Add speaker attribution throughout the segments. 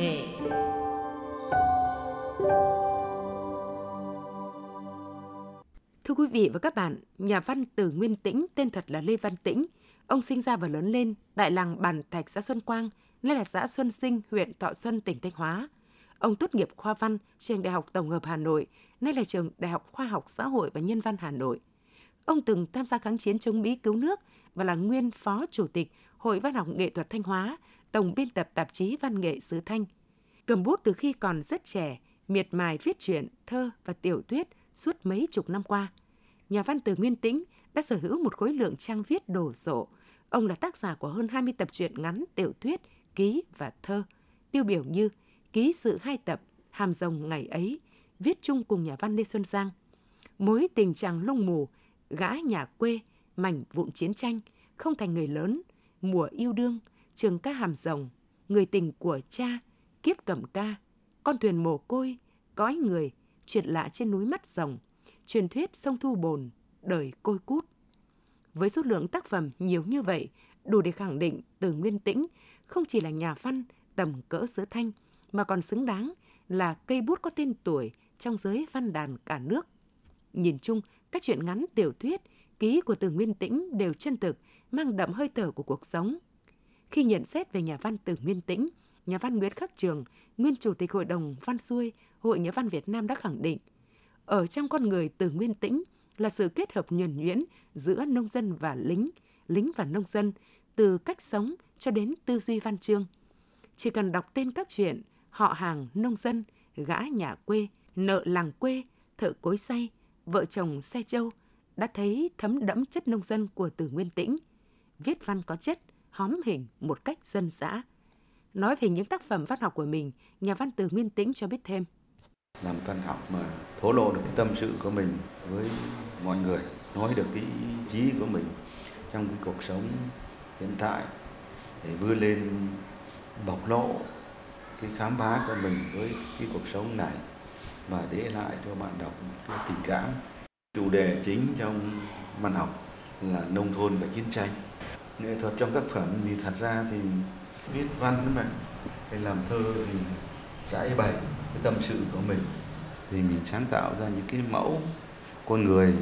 Speaker 1: nghệ
Speaker 2: Thưa quý vị và các bạn, nhà văn Từ Nguyên Tĩnh tên thật là Lê Văn Tĩnh. Ông sinh ra và lớn lên tại làng Bản Thạch, xã Xuân Quang, nay là xã Xuân Sinh, huyện Thọ Xuân, tỉnh Thanh Hóa. Ông tốt nghiệp khoa văn trường Đại học Tổng hợp Hà Nội, nay là trường Đại học Khoa học Xã hội và Nhân văn Hà Nội. Ông từng tham gia kháng chiến chống Mỹ cứu nước và là nguyên phó chủ tịch Hội Văn học Nghệ thuật Thanh Hóa, tổng biên tập tạp chí Văn nghệ xứ Thanh. Cầm bút từ khi còn rất trẻ, miệt mài viết truyện, thơ và tiểu thuyết suốt mấy chục năm qua. Nhà văn từ Nguyên Tĩnh đã sở hữu một khối lượng trang viết đồ sộ. Ông là tác giả của hơn 20 tập truyện ngắn, tiểu thuyết, ký và thơ. Tiêu biểu như Ký sự hai tập, Hàm rồng ngày ấy, viết chung cùng nhà văn Lê Xuân Giang. Mối tình chàng lông mù, gã nhà quê, mảnh vụn chiến tranh, không thành người lớn, mùa yêu đương, trường ca hàm rồng, người tình của cha, kiếp cẩm ca, con thuyền mồ côi, cõi người, chuyện lạ trên núi mắt rồng, truyền thuyết sông Thu Bồn, đời côi cút. Với số lượng tác phẩm nhiều như vậy, đủ để khẳng định từ Nguyên Tĩnh không chỉ là nhà văn tầm cỡ sứ thanh, mà còn xứng đáng là cây bút có tên tuổi trong giới văn đàn cả nước. Nhìn chung, các truyện ngắn tiểu thuyết, ký của Từ Nguyên Tĩnh đều chân thực, mang đậm hơi thở của cuộc sống. Khi nhận xét về nhà văn Từ Nguyên Tĩnh, nhà văn Nguyễn Khắc Trường, nguyên chủ tịch Hội đồng Văn Xuôi, Hội Nhà văn Việt Nam đã khẳng định, ở trong con người Từ Nguyên Tĩnh là sự kết hợp nhuần nhuyễn giữa nông dân và lính, lính và nông dân, từ cách sống cho đến tư duy văn chương. Chỉ cần đọc tên các chuyện họ hàng nông dân, gã nhà quê, nợ làng quê, thợ cối say, vợ chồng xe châu, đã thấy thấm đẫm chất nông dân của từ Nguyên Tĩnh. Viết văn có chất, hóm hình một cách dân dã. Nói về những tác phẩm văn học của mình, nhà văn từ Nguyên Tĩnh cho biết thêm.
Speaker 3: Làm văn học mà thổ lộ được cái tâm sự của mình với mọi người, nói được cái ý chí của mình trong cái cuộc sống hiện tại để vươn lên bộc lộ cái khám phá của mình với cái cuộc sống này và để lại cho bạn đọc cái tình cảm chủ đề chính trong văn học là nông thôn và chiến tranh nghệ thuật trong tác phẩm thì thật ra thì viết văn mà hay làm thơ thì giải bày cái tâm sự của mình thì mình sáng tạo ra những cái mẫu con người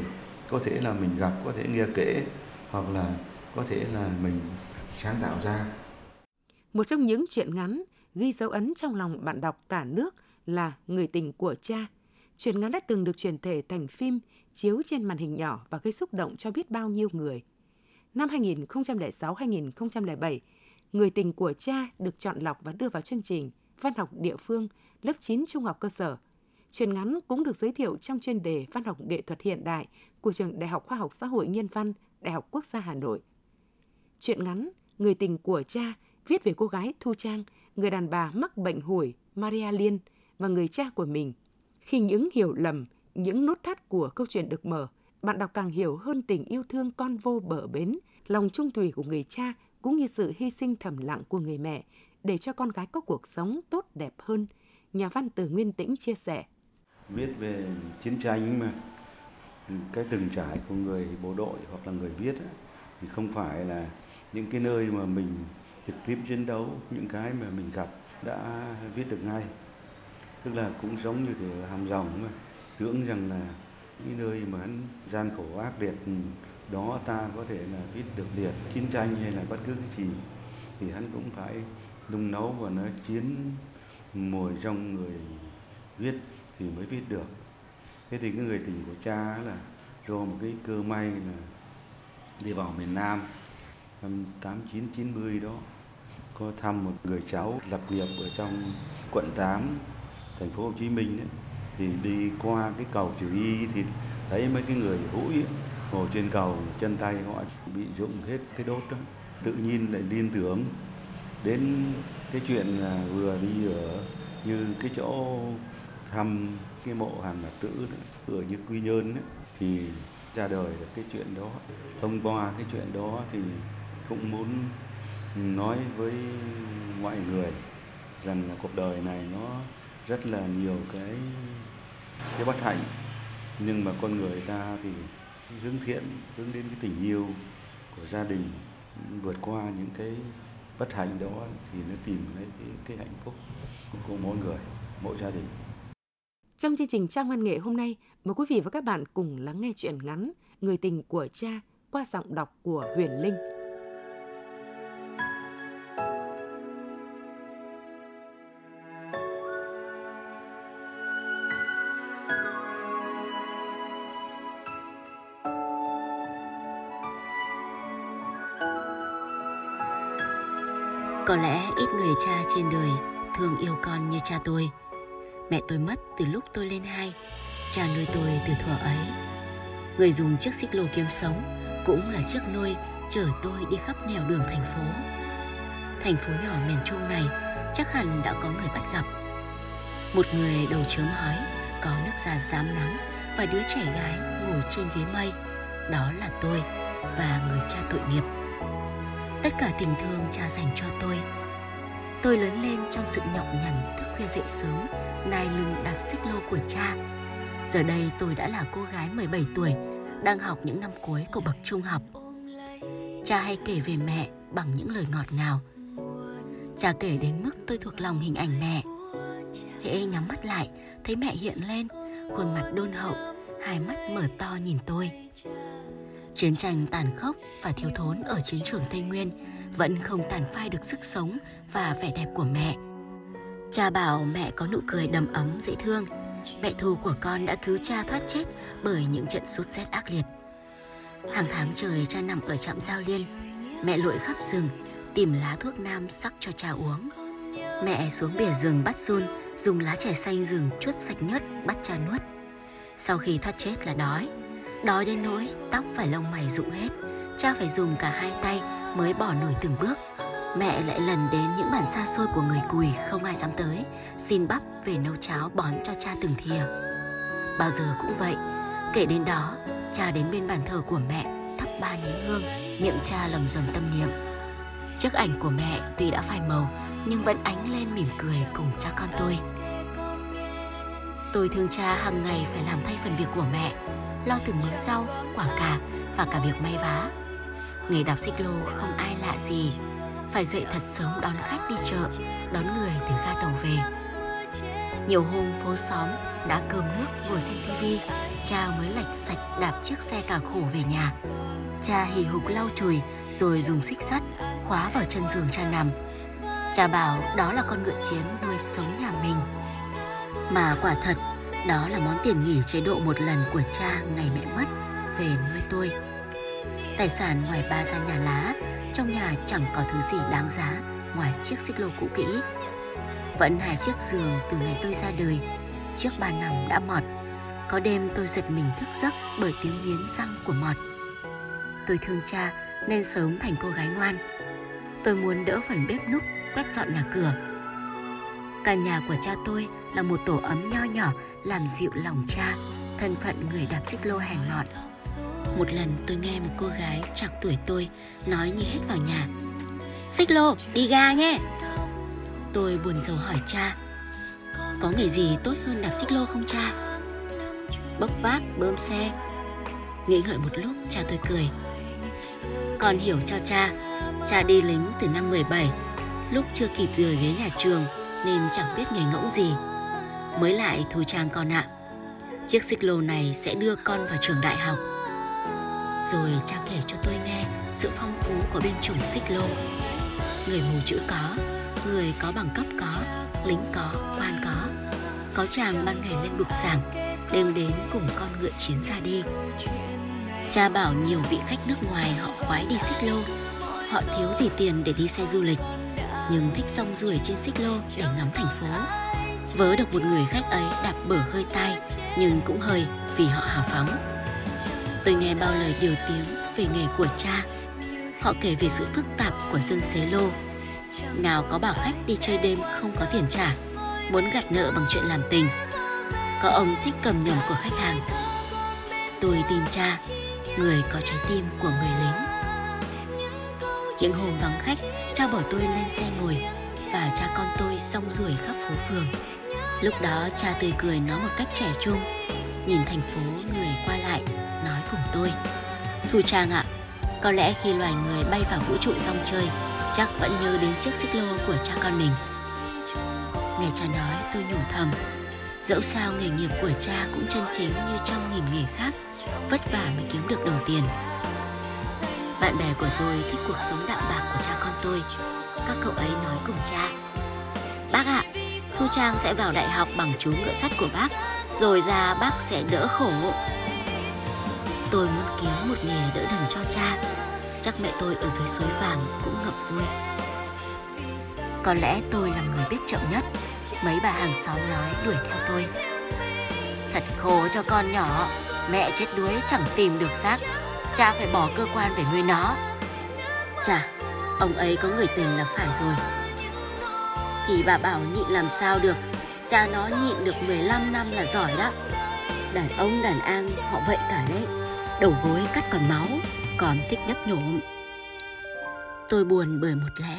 Speaker 3: có thể là mình gặp, có thể nghe kể, hoặc là có thể là mình sáng tạo ra
Speaker 2: một trong những chuyện ngắn ghi dấu ấn trong lòng bạn đọc cả nước là Người tình của cha. Chuyện ngắn đã từng được truyền thể thành phim, chiếu trên màn hình nhỏ và gây xúc động cho biết bao nhiêu người. Năm 2006-2007, Người tình của cha được chọn lọc và đưa vào chương trình Văn học địa phương lớp 9 trung học cơ sở. Chuyện ngắn cũng được giới thiệu trong chuyên đề Văn học nghệ thuật hiện đại của trường Đại học Khoa học Xã hội Nhân văn, Đại học Quốc gia Hà Nội. Chuyện ngắn Người tình của cha viết về cô gái Thu Trang – người đàn bà mắc bệnh hủi Maria Liên và người cha của mình. Khi những hiểu lầm, những nút thắt của câu chuyện được mở, bạn đọc càng hiểu hơn tình yêu thương con vô bờ bến, lòng trung thủy của người cha cũng như sự hy sinh thầm lặng của người mẹ để cho con gái có cuộc sống tốt đẹp hơn. Nhà văn từ Nguyên Tĩnh chia sẻ.
Speaker 3: Viết về chiến tranh mà cái từng trải của người bộ đội hoặc là người viết thì không phải là những cái nơi mà mình trực tiếp chiến đấu những cái mà mình gặp đã viết được ngay tức là cũng giống như thế hàm rồng mà tưởng rằng là những nơi mà hắn gian khổ ác liệt ừ, đó ta có thể là viết được liệt chiến tranh hay là bất cứ cái gì thì hắn cũng phải nung nấu và nó chiến mùi trong người viết thì mới viết được. Thế thì cái người tình của cha là do một cái cơ may là đi vào miền Nam năm 8990 đó có thăm một người cháu lập nghiệp ở trong quận 8 thành phố Hồ Chí Minh ấy, thì đi qua cái cầu Chữ Y thì thấy mấy cái người hũi ngồi trên cầu chân tay họ bị rụng hết cái đốt đó. Tự nhiên lại liên tưởng đến cái chuyện là vừa đi ở như cái chỗ thăm cái mộ hàn lạc tử đó, ở như quy nhơn ấy, thì ra đời được cái chuyện đó. Thông qua cái chuyện đó thì cũng muốn nói với mọi người rằng là cuộc đời này nó rất là nhiều cái cái bất hạnh. Nhưng mà con người ta thì hướng thiện hướng đến cái tình yêu của gia đình vượt qua những cái bất hạnh đó thì nó tìm lấy cái, cái hạnh phúc của mỗi người mỗi gia đình.
Speaker 2: Trong chương trình trang văn nghệ hôm nay mời quý vị và các bạn cùng lắng nghe chuyện ngắn người tình của cha qua giọng đọc của huyền linh.
Speaker 1: Có lẽ ít người cha trên đời thương yêu con như cha tôi. Mẹ tôi mất từ lúc tôi lên hai, cha nuôi tôi từ thuở ấy. Người dùng chiếc xích lô kiếm sống cũng là chiếc nôi chở tôi đi khắp nẻo đường thành phố. Thành phố nhỏ miền Trung này chắc hẳn đã có người bắt gặp. Một người đầu chớm hói, có nước da rám nắng và đứa trẻ gái ngồi trên ghế mây. Đó là tôi và người cha tội nghiệp tất cả tình thương cha dành cho tôi. Tôi lớn lên trong sự nhọc nhằn thức khuya dậy sớm, nai lưng đạp xích lô của cha. Giờ đây tôi đã là cô gái 17 tuổi, đang học những năm cuối của bậc trung học. Cha hay kể về mẹ bằng những lời ngọt ngào. Cha kể đến mức tôi thuộc lòng hình ảnh mẹ. Hễ nhắm mắt lại, thấy mẹ hiện lên, khuôn mặt đôn hậu, hai mắt mở to nhìn tôi. Chiến tranh tàn khốc và thiếu thốn ở chiến trường Tây Nguyên vẫn không tàn phai được sức sống và vẻ đẹp của mẹ. Cha bảo mẹ có nụ cười đầm ấm dễ thương. Mẹ thù của con đã cứu cha thoát chết bởi những trận sốt rét ác liệt. Hàng tháng trời cha nằm ở trạm giao liên, mẹ lội khắp rừng tìm lá thuốc nam sắc cho cha uống. Mẹ xuống bìa rừng bắt run, dùng lá chè xanh rừng chuốt sạch nhất bắt cha nuốt. Sau khi thoát chết là đói, Đói đến nỗi tóc và lông mày rụng hết, Cha phải dùng cả hai tay mới bỏ nổi từng bước. Mẹ lại lần đến những bản xa xôi của người cùi không ai dám tới, Xin bắp về nấu cháo bón cho cha từng thìa. Bao giờ cũng vậy, Kể đến đó, Cha đến bên bàn thờ của mẹ, Thắp ba nén hương, Miệng cha lầm rầm tâm niệm. Chiếc ảnh của mẹ tuy đã phai màu, Nhưng vẫn ánh lên mỉm cười cùng cha con tôi. Tôi thương cha hàng ngày phải làm thay phần việc của mẹ lo từng mớ rau, quả cà và cả việc may vá. Nghề đạp xích lô không ai lạ gì, phải dậy thật sớm đón khách đi chợ, đón người từ ga tàu về. Nhiều hôm phố xóm đã cơm nước vừa xem tivi, cha mới lạch sạch đạp chiếc xe cả khổ về nhà. Cha hì hục lau chùi rồi dùng xích sắt khóa vào chân giường cha nằm. Cha bảo đó là con ngựa chiến nuôi sống nhà mình. Mà quả thật đó là món tiền nghỉ chế độ một lần của cha ngày mẹ mất về nuôi tôi. Tài sản ngoài ba gian nhà lá, trong nhà chẳng có thứ gì đáng giá ngoài chiếc xích lô cũ kỹ. Vẫn hai chiếc giường từ ngày tôi ra đời, chiếc ba nằm đã mọt. Có đêm tôi giật mình thức giấc bởi tiếng nghiến răng của mọt. Tôi thương cha nên sớm thành cô gái ngoan. Tôi muốn đỡ phần bếp núc, quét dọn nhà cửa. Căn nhà của cha tôi là một tổ ấm nho nhỏ làm dịu lòng cha, thân phận người đạp xích lô hèn mọn. Một lần tôi nghe một cô gái chạc tuổi tôi nói như hết vào nhà. Xích lô, đi ga nhé. Tôi buồn rầu hỏi cha, có nghề gì tốt hơn đạp xích lô không cha? Bốc vác, bơm xe. Nghĩ ngợi một lúc cha tôi cười. Con hiểu cho cha, cha đi lính từ năm 17, lúc chưa kịp rời ghế nhà trường nên chẳng biết nghề ngỗng gì Mới lại Thu Trang con ạ. Chiếc xích lô này sẽ đưa con vào trường đại học. Rồi cha kể cho tôi nghe sự phong phú của binh chủng xích lô. Người mù chữ có, người có bằng cấp có, lính có, quan có. Có chàng ban ngày lên đục giảng Đêm đến cùng con ngựa chiến ra đi. Cha bảo nhiều vị khách nước ngoài họ khoái đi xích lô. Họ thiếu gì tiền để đi xe du lịch Nhưng thích xong ruổi trên xích lô để ngắm thành phố. Vớ được một người khách ấy đạp bở hơi tai, Nhưng cũng hơi vì họ hào phóng. Tôi nghe bao lời điều tiếng về nghề của cha. Họ kể về sự phức tạp của dân xế lô. Nào có bảo khách đi chơi đêm không có tiền trả, Muốn gạt nợ bằng chuyện làm tình. Có ông thích cầm nhầm của khách hàng. Tôi tin cha, Người có trái tim của người lính. Những hôm vắng khách, Cha bỏ tôi lên xe ngồi Và cha con tôi xong ruổi khắp phố phường. Lúc đó cha tươi cười nói một cách trẻ trung Nhìn thành phố người qua lại Nói cùng tôi Thu Trang ạ Có lẽ khi loài người bay vào vũ trụ rong chơi chắc vẫn nhớ đến chiếc xích lô của cha con mình. Nghe cha nói tôi nhủ thầm, dẫu sao nghề nghiệp của cha cũng chân chính như trong nghìn nghề khác, vất vả mới kiếm được đồng tiền. Bạn bè của tôi thích cuộc sống đạm bạc của cha con tôi. Các cậu ấy nói cùng cha. Bác ạ, à, Thu Trang sẽ vào đại học bằng chú ngựa sắt của bác, rồi ra bác sẽ đỡ khổ. Tôi muốn kiếm một nghề đỡ đần cho cha. Chắc mẹ tôi ở dưới suối vàng cũng ngập vui. Có lẽ tôi là người biết chậm nhất. Mấy bà hàng xóm nói đuổi theo tôi. Thật khổ cho con nhỏ, mẹ chết đuối chẳng tìm được xác cha phải bỏ cơ quan để nuôi nó. Chà, ông ấy có người tình là phải rồi. Thì bà bảo nhịn làm sao được, cha nó nhịn được 15 năm là giỏi đó. Đàn ông đàn an họ vậy cả đấy, đầu gối cắt còn máu, còn thích nhấp nhổm. Tôi buồn bởi một lẽ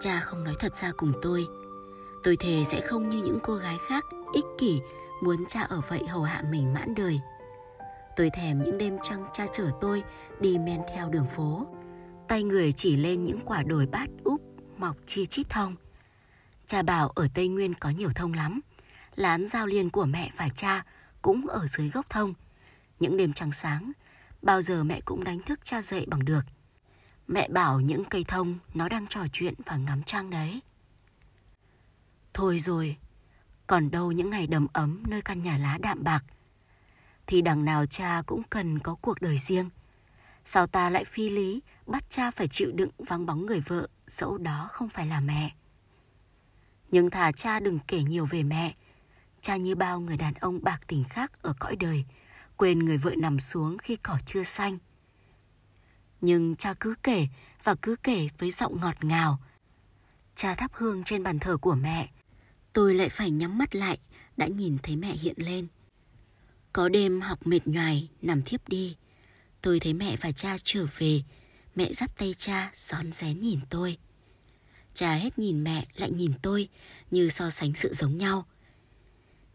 Speaker 1: cha không nói thật ra cùng tôi. Tôi thề sẽ không như những cô gái khác ích kỷ muốn cha ở vậy hầu hạ mình mãn đời. Tôi thèm những đêm trăng cha chở tôi đi men theo đường phố. Tay người chỉ lên những quả đồi bát úp mọc chia chít thông. Cha bảo ở Tây Nguyên có nhiều thông lắm. Lán giao liên của mẹ và cha cũng ở dưới gốc thông. Những đêm trăng sáng, bao giờ mẹ cũng đánh thức cha dậy bằng được. Mẹ bảo những cây thông nó đang trò chuyện và ngắm trăng đấy. Thôi rồi, còn đâu những ngày đầm ấm nơi căn nhà lá đạm bạc – thì đằng nào cha cũng cần có cuộc đời riêng. Sao ta lại phi lý bắt cha phải chịu đựng vắng bóng người vợ dẫu đó không phải là mẹ. Nhưng thà cha đừng kể nhiều về mẹ. Cha như bao người đàn ông bạc tình khác ở cõi đời, quên người vợ nằm xuống khi cỏ chưa xanh. Nhưng cha cứ kể và cứ kể với giọng ngọt ngào. Cha thắp hương trên bàn thờ của mẹ. Tôi lại phải nhắm mắt lại đã nhìn thấy mẹ hiện lên – có đêm học mệt nhoài, nằm thiếp đi. Tôi thấy mẹ và cha trở về. Mẹ dắt tay cha, rón rén nhìn tôi. Cha hết nhìn mẹ, lại nhìn tôi, như so sánh sự giống nhau.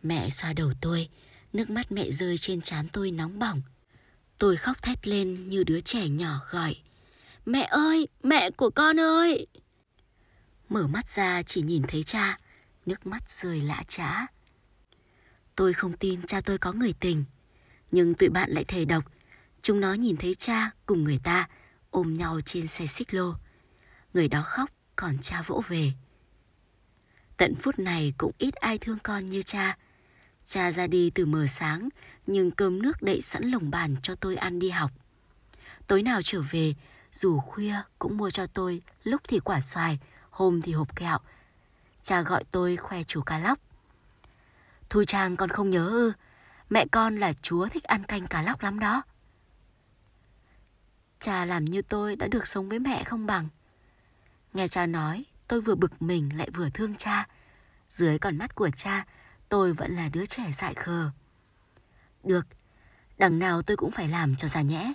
Speaker 1: Mẹ xoa đầu tôi, nước mắt mẹ rơi trên trán tôi nóng bỏng. Tôi khóc thét lên như đứa trẻ nhỏ gọi. Mẹ ơi, mẹ của con ơi! Mở mắt ra chỉ nhìn thấy cha, nước mắt rơi lã trã. Tôi không tin cha tôi có người tình. Nhưng tụi bạn lại thề độc. Chúng nó nhìn thấy cha cùng người ta ôm nhau trên xe xích lô. Người đó khóc, còn cha vỗ về. Tận phút này cũng ít ai thương con như cha. Cha ra đi từ mờ sáng, nhưng cơm nước đậy sẵn lồng bàn cho tôi ăn đi học. Tối nào trở về, dù khuya cũng mua cho tôi, lúc thì quả xoài, hôm thì hộp kẹo. Cha gọi tôi khoe chú cá lóc. Thu Trang con không nhớ ư Mẹ con là chúa thích ăn canh cá lóc lắm đó Cha làm như tôi đã được sống với mẹ không bằng Nghe cha nói Tôi vừa bực mình lại vừa thương cha Dưới con mắt của cha Tôi vẫn là đứa trẻ dại khờ Được Đằng nào tôi cũng phải làm cho ra nhẽ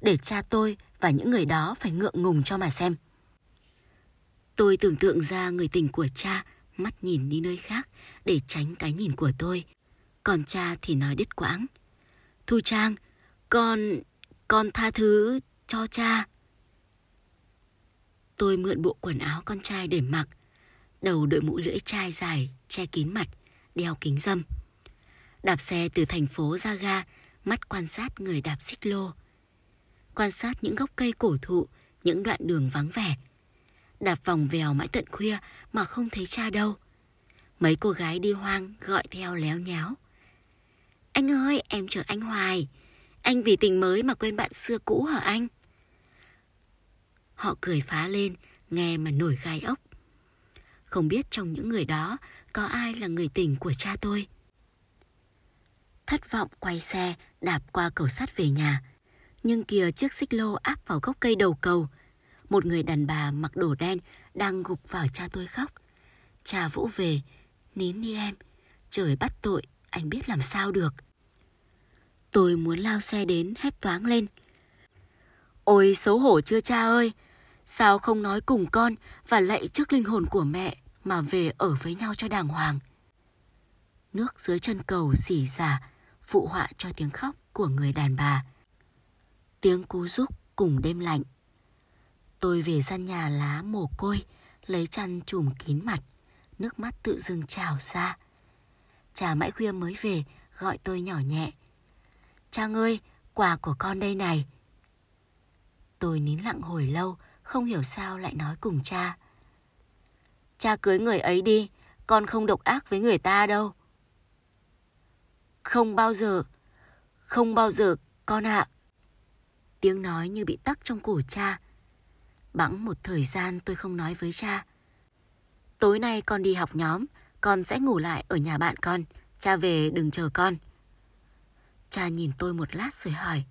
Speaker 1: Để cha tôi và những người đó Phải ngượng ngùng cho mà xem Tôi tưởng tượng ra người tình của cha mắt nhìn đi nơi khác để tránh cái nhìn của tôi. Còn cha thì nói đứt quãng. Thu Trang, con... con tha thứ cho cha. Tôi mượn bộ quần áo con trai để mặc, đầu đội mũ lưỡi chai dài, che kín mặt, đeo kính dâm. Đạp xe từ thành phố ra ga, mắt quan sát người đạp xích lô. Quan sát những gốc cây cổ thụ, những đoạn đường vắng vẻ, đạp vòng vèo mãi tận khuya mà không thấy cha đâu. Mấy cô gái đi hoang gọi theo léo nháo. Anh ơi, em chờ anh hoài. Anh vì tình mới mà quên bạn xưa cũ hả anh? Họ cười phá lên, nghe mà nổi gai ốc. Không biết trong những người đó có ai là người tình của cha tôi. Thất vọng quay xe, đạp qua cầu sắt về nhà. Nhưng kìa chiếc xích lô áp vào gốc cây đầu cầu, một người đàn bà mặc đồ đen đang gục vào cha tôi khóc. Cha vỗ về, nín đi em, trời bắt tội, anh biết làm sao được. Tôi muốn lao xe đến hét toáng lên. Ôi xấu hổ chưa cha ơi, sao không nói cùng con và lạy trước linh hồn của mẹ mà về ở với nhau cho đàng hoàng. Nước dưới chân cầu xỉ xả, phụ họa cho tiếng khóc của người đàn bà. Tiếng cú rúc cùng đêm lạnh Tôi về gian nhà lá mồ côi, lấy chăn trùm kín mặt, nước mắt tự dưng trào ra. Cha mãi khuya mới về, gọi tôi nhỏ nhẹ. Trang ơi, quà của con đây này. Tôi nín lặng hồi lâu, không hiểu sao lại nói cùng cha. Cha cưới người ấy đi, con không độc ác với người ta đâu. Không bao giờ, không bao giờ, con ạ. Tiếng nói như bị tắc trong cổ cha. Bẵng một thời gian tôi không nói với cha. Tối nay con đi học nhóm, con sẽ ngủ lại ở nhà bạn con. Cha về đừng chờ con. Cha nhìn tôi một lát rồi hỏi.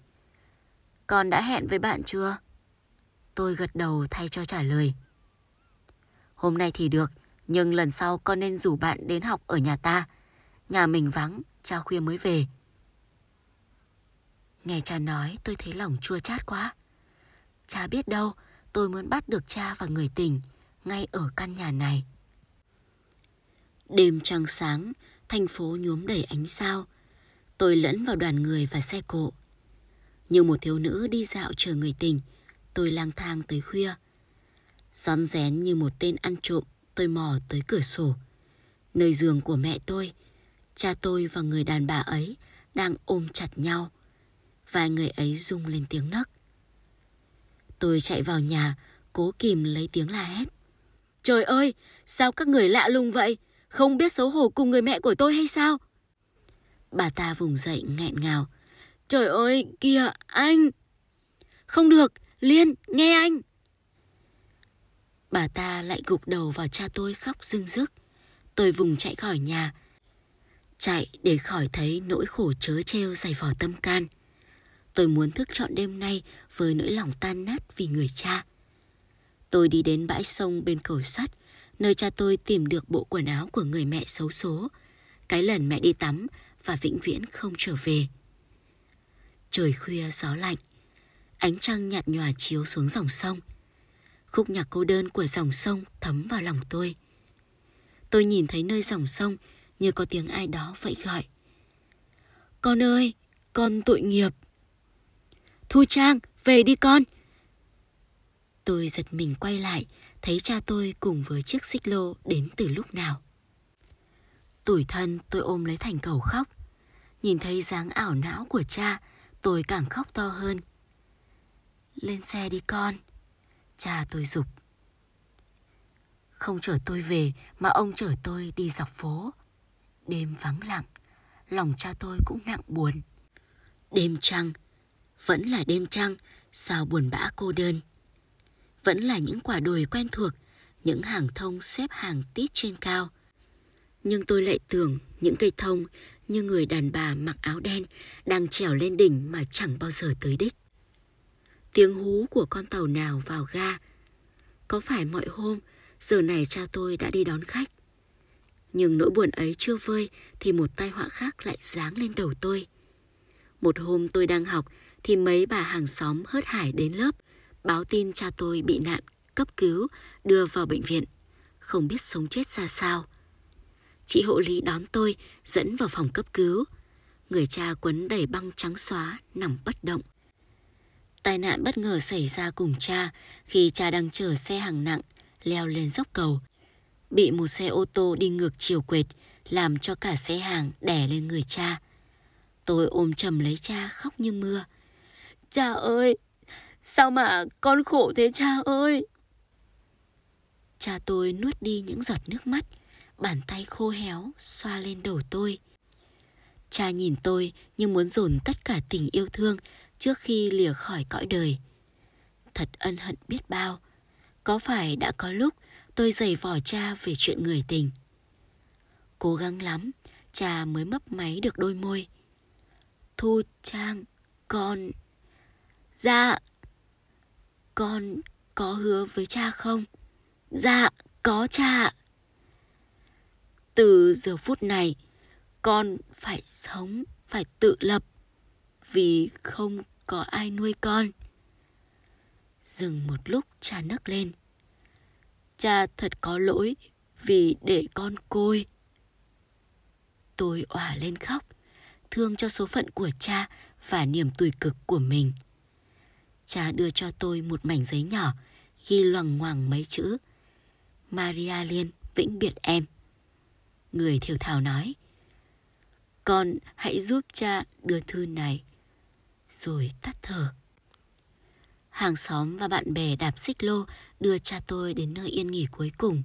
Speaker 1: Con đã hẹn với bạn chưa? Tôi gật đầu thay cho trả lời. Hôm nay thì được, nhưng lần sau con nên rủ bạn đến học ở nhà ta. Nhà mình vắng, cha khuya mới về. Nghe cha nói tôi thấy lòng chua chát quá. Cha biết đâu tôi muốn bắt được cha và người tình ngay ở căn nhà này. Đêm trăng sáng, thành phố nhuốm đầy ánh sao. Tôi lẫn vào đoàn người và xe cộ. Như một thiếu nữ đi dạo chờ người tình, tôi lang thang tới khuya. Rón rén như một tên ăn trộm, tôi mò tới cửa sổ. Nơi giường của mẹ tôi, cha tôi và người đàn bà ấy đang ôm chặt nhau. Vài người ấy rung lên tiếng nấc. Tôi chạy vào nhà, cố kìm lấy tiếng la hét. Trời ơi, sao các người lạ lùng vậy? Không biết xấu hổ cùng người mẹ của tôi hay sao? Bà ta vùng dậy nghẹn ngào. Trời ơi, kìa, anh! Không được, Liên, nghe anh! Bà ta lại gục đầu vào cha tôi khóc rưng rức. Tôi vùng chạy khỏi nhà. Chạy để khỏi thấy nỗi khổ chớ treo dày vò tâm can. Tôi muốn thức trọn đêm nay với nỗi lòng tan nát vì người cha. Tôi đi đến bãi sông bên cầu sắt, nơi cha tôi tìm được bộ quần áo của người mẹ xấu số. Cái lần mẹ đi tắm và vĩnh viễn không trở về. Trời khuya gió lạnh, ánh trăng nhạt nhòa chiếu xuống dòng sông. Khúc nhạc cô đơn của dòng sông thấm vào lòng tôi. Tôi nhìn thấy nơi dòng sông như có tiếng ai đó vẫy gọi. Con ơi, con tội nghiệp. Thu Trang, về đi con. Tôi giật mình quay lại, thấy cha tôi cùng với chiếc xích lô đến từ lúc nào. Tủi thân tôi ôm lấy thành cầu khóc. Nhìn thấy dáng ảo não của cha, tôi càng khóc to hơn. Lên xe đi con. Cha tôi dục. Không chở tôi về mà ông chở tôi đi dọc phố. Đêm vắng lặng, lòng cha tôi cũng nặng buồn. Đêm trăng, vẫn là đêm trăng, sao buồn bã cô đơn. Vẫn là những quả đồi quen thuộc, những hàng thông xếp hàng tít trên cao. Nhưng tôi lại tưởng những cây thông như người đàn bà mặc áo đen đang trèo lên đỉnh mà chẳng bao giờ tới đích. Tiếng hú của con tàu nào vào ga. Có phải mọi hôm, giờ này cha tôi đã đi đón khách. Nhưng nỗi buồn ấy chưa vơi thì một tai họa khác lại giáng lên đầu tôi. Một hôm tôi đang học thì mấy bà hàng xóm hớt hải đến lớp, báo tin cha tôi bị nạn, cấp cứu, đưa vào bệnh viện. Không biết sống chết ra sao. Chị hộ lý đón tôi, dẫn vào phòng cấp cứu. Người cha quấn đầy băng trắng xóa, nằm bất động. Tai nạn bất ngờ xảy ra cùng cha khi cha đang chở xe hàng nặng leo lên dốc cầu. Bị một xe ô tô đi ngược chiều quệt làm cho cả xe hàng đè lên người cha. Tôi ôm chầm lấy cha khóc như mưa. Cha ơi, sao mà con khổ thế cha ơi? Cha tôi nuốt đi những giọt nước mắt, bàn tay khô héo xoa lên đầu tôi. Cha nhìn tôi như muốn dồn tất cả tình yêu thương trước khi lìa khỏi cõi đời. Thật ân hận biết bao. Có phải đã có lúc tôi giày vò cha về chuyện người tình. Cố gắng lắm, cha mới mấp máy được đôi môi. Thu Trang, con... Dạ, con có hứa với cha không? Dạ, có cha. Từ giờ phút này, con phải sống, phải tự lập vì không có ai nuôi con. Dừng một lúc cha nấc lên. Cha thật có lỗi vì để con côi. Tôi òa lên khóc, thương cho số phận của cha và niềm tủi cực của mình. Cha đưa cho tôi một mảnh giấy nhỏ, ghi loằng ngoằng mấy chữ Maria Liên vĩnh biệt em. Người thiểu thảo nói, con hãy giúp cha đưa thư này. Rồi tắt thở. Hàng xóm và bạn bè đạp xích lô đưa cha tôi đến nơi yên nghỉ cuối cùng.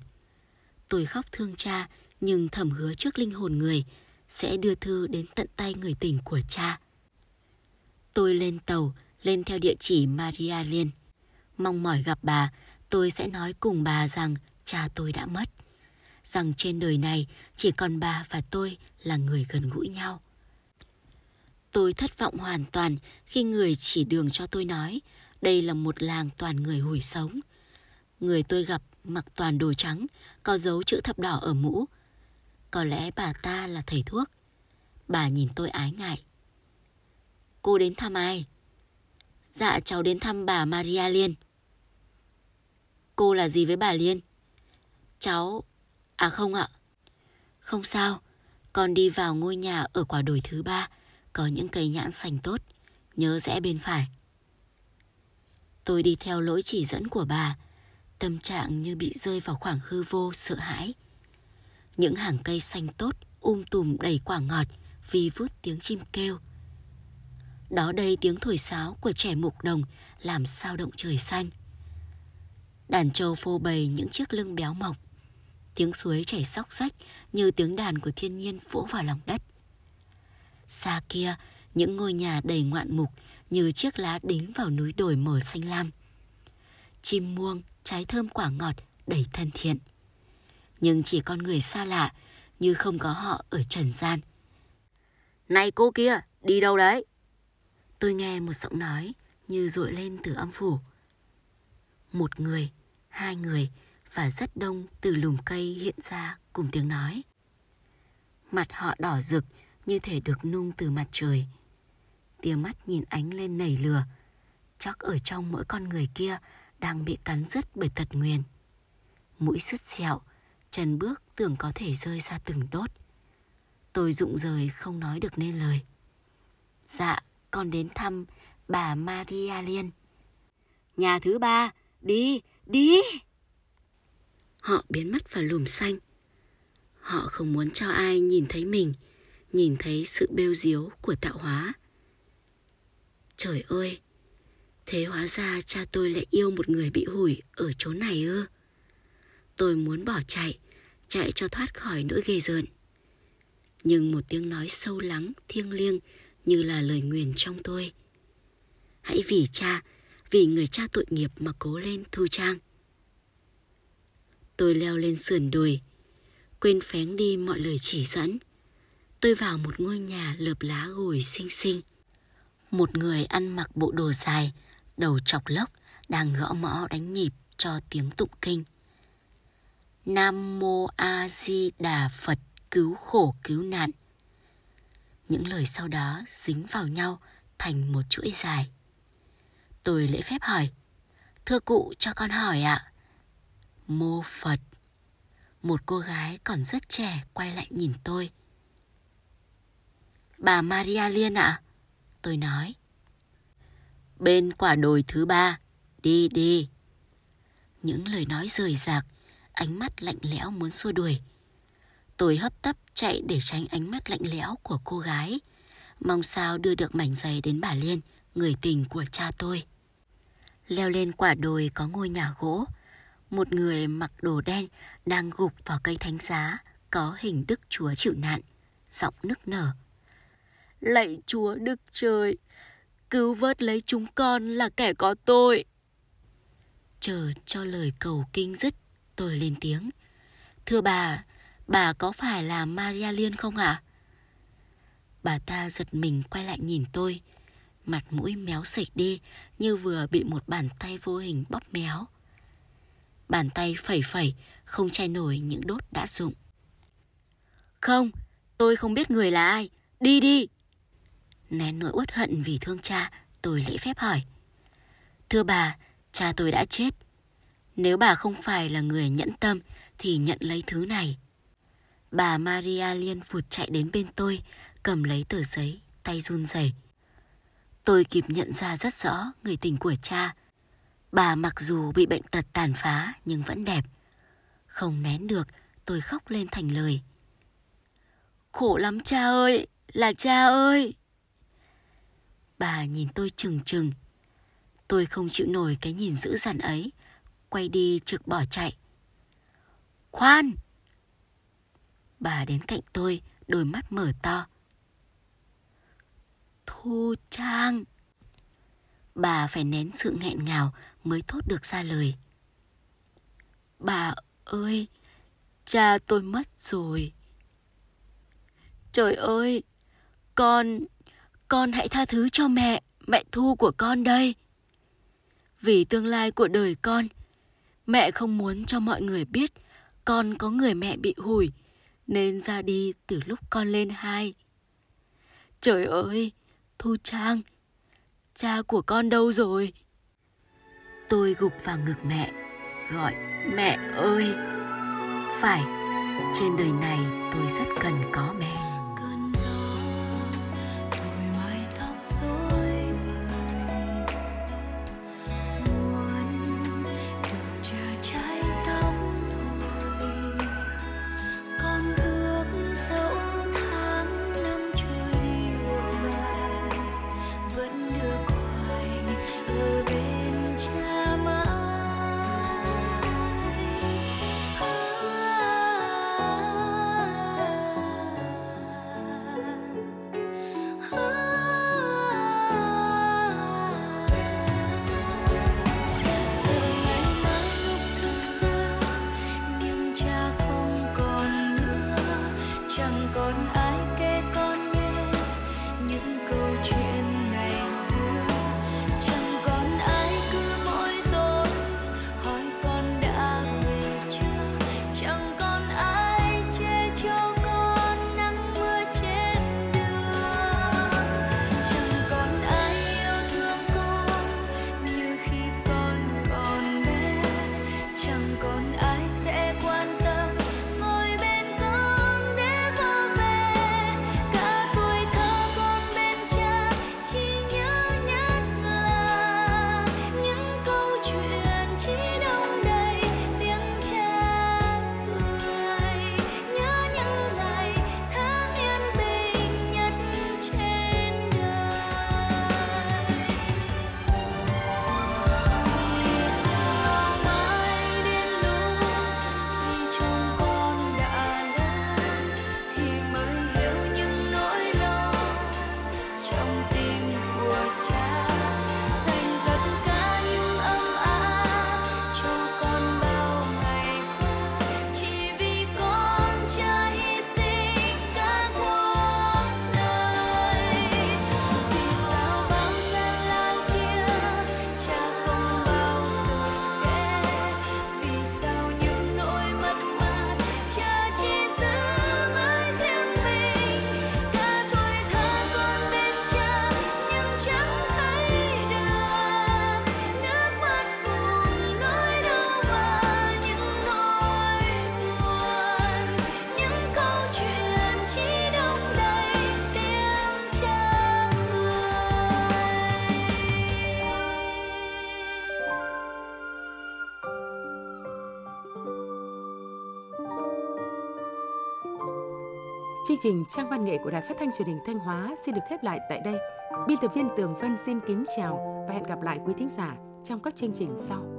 Speaker 1: Tôi khóc thương cha nhưng thầm hứa trước linh hồn người sẽ đưa thư đến tận tay người tình của cha. Tôi lên tàu, lên theo địa chỉ Maria Liên. Mong mỏi gặp bà, tôi sẽ nói cùng bà rằng cha tôi đã mất. Rằng trên đời này chỉ còn bà và tôi là người gần gũi nhau. Tôi thất vọng hoàn toàn khi người chỉ đường cho tôi nói đây là một làng toàn người hủi sống. Người tôi gặp mặc toàn đồ trắng, có dấu chữ thập đỏ ở mũ. Có lẽ bà ta là thầy thuốc. Bà nhìn tôi ái ngại. Cô đến thăm ai? Dạ cháu đến thăm bà Maria Liên. Cô là gì với bà Liên? Cháu... À không ạ. Không sao. Con đi vào ngôi nhà ở quả đồi thứ ba. Có những cây nhãn xanh tốt. Nhớ rẽ bên phải. Tôi đi theo lỗi chỉ dẫn của bà. Tâm trạng như bị rơi vào khoảng hư vô, sợ hãi. Những hàng cây xanh tốt um tùm đầy quả ngọt vì vút tiếng chim kêu. Đó đây tiếng thổi sáo của trẻ mục đồng làm sao động trời xanh. Đàn trâu phô bày những chiếc lưng béo mọc. Tiếng suối chảy sóc rách như tiếng đàn của thiên nhiên vỗ vào lòng đất. Xa kia, những ngôi nhà đầy ngoạn mục như chiếc lá đính vào núi đồi màu xanh lam. Chim muông, trái thơm quả ngọt, đầy thân thiện. Nhưng chỉ con người xa lạ, như không có họ ở trần gian. Này cô kia, đi đâu đấy? Tôi nghe một giọng nói như dội lên từ âm phủ. Một người, hai người và rất đông từ lùm cây hiện ra cùng tiếng nói. Mặt họ đỏ rực như thể được nung từ mặt trời. Tia mắt nhìn ánh lên nảy lửa. Chắc ở trong mỗi con người kia đang bị cắn rứt bởi tật nguyền. Mũi sứt sẹo, chân bước tưởng có thể rơi ra từng đốt. Tôi rụng rời không nói được nên lời. Dạ, con đến thăm bà Maria Liên. Nhà thứ ba, đi, đi! Họ biến mất vào lùm xanh. Họ không muốn cho ai nhìn thấy mình, nhìn thấy sự bêu diếu của tạo hóa. Trời ơi, thế hóa ra cha tôi lại yêu một người bị hủi ở chỗ này ư? Tôi muốn bỏ chạy, chạy cho thoát khỏi nỗi ghê rợn. Nhưng một tiếng nói sâu lắng, thiêng liêng như là lời nguyền trong tôi. Hãy vì cha, vì người cha tội nghiệp mà cố lên Thu Trang. Tôi leo lên sườn đồi, quên phén đi mọi lời chỉ dẫn. Tôi vào một ngôi nhà lợp lá gùi xinh xinh. Một người ăn mặc bộ đồ dài, đầu chọc lốc, đang gõ mõ đánh nhịp cho tiếng tụng kinh. Nam Mô A Di Đà Phật cứu khổ cứu nạn. Những lời sau đó dính vào nhau thành một chuỗi dài. Tôi lễ phép hỏi, thưa cụ cho con hỏi ạ. Mô Phật. Một cô gái còn rất trẻ quay lại nhìn tôi. Bà Maria Liên ạ. Tôi nói. Bên quả đồi thứ ba, đi đi. Những lời nói rời rạc, ánh mắt lạnh lẽo muốn xua đuổi. Tôi hấp tấp chạy để tránh ánh mắt lạnh lẽo của cô gái. Mong sao đưa được mảnh giày đến bà Liên, người tình của cha tôi. Leo lên quả đồi có ngôi nhà gỗ. Một người mặc đồ đen đang gục vào cây thánh giá có hình Đức Chúa chịu nạn, giọng nức nở. Lạy Chúa Đức Trời, cứu vớt lấy chúng con là kẻ có tội. Chờ cho lời cầu kinh dứt, tôi lên tiếng. Thưa bà, bà có phải là Maria Liên không ạ? À? Bà ta giật mình quay lại nhìn tôi, mặt mũi méo sạch đi như vừa bị một bàn tay vô hình bóp méo. Bàn tay phẩy phẩy, không che nổi những đốt đã rụng. Không, tôi không biết người là ai. Đi đi. Nén nỗi uất hận vì thương cha, tôi lễ phép hỏi. Thưa bà, cha tôi đã chết. Nếu bà không phải là người nhẫn tâm thì nhận lấy thứ này. Bà Maria liên phụt chạy đến bên tôi, cầm lấy tờ giấy, tay run rẩy. Tôi kịp nhận ra rất rõ người tình của cha.
Speaker 4: Bà mặc dù bị bệnh tật tàn phá nhưng vẫn đẹp. Không nén được, tôi khóc lên thành lời. Khổ lắm cha ơi, là cha ơi. Bà nhìn tôi chừng chừng Tôi không chịu nổi cái nhìn dữ dằn ấy, quay đi trực bỏ chạy. Khoan! Bà đến cạnh tôi, đôi mắt mở to. Thu Trang! Bà phải nén sự nghẹn ngào mới thốt được ra lời. Bà ơi, cha tôi mất rồi. Trời ơi, con, con hãy tha thứ cho mẹ, mẹ Thu của con đây. Vì tương lai của đời con, mẹ không muốn cho mọi người biết con có người mẹ bị hủi, nên ra đi từ lúc con lên hai. Trời ơi, Thu Trang, cha của con đâu rồi? Tôi gục vào ngực mẹ, gọi mẹ ơi. Phải, trên đời này tôi rất cần có mẹ.
Speaker 2: Chương trình Trang văn nghệ của Đài Phát thanh Truyền hình Thanh Hóa xin được khép lại tại đây. Biên tập viên Tường Vân xin kính chào và hẹn gặp lại quý thính giả trong các chương trình sau.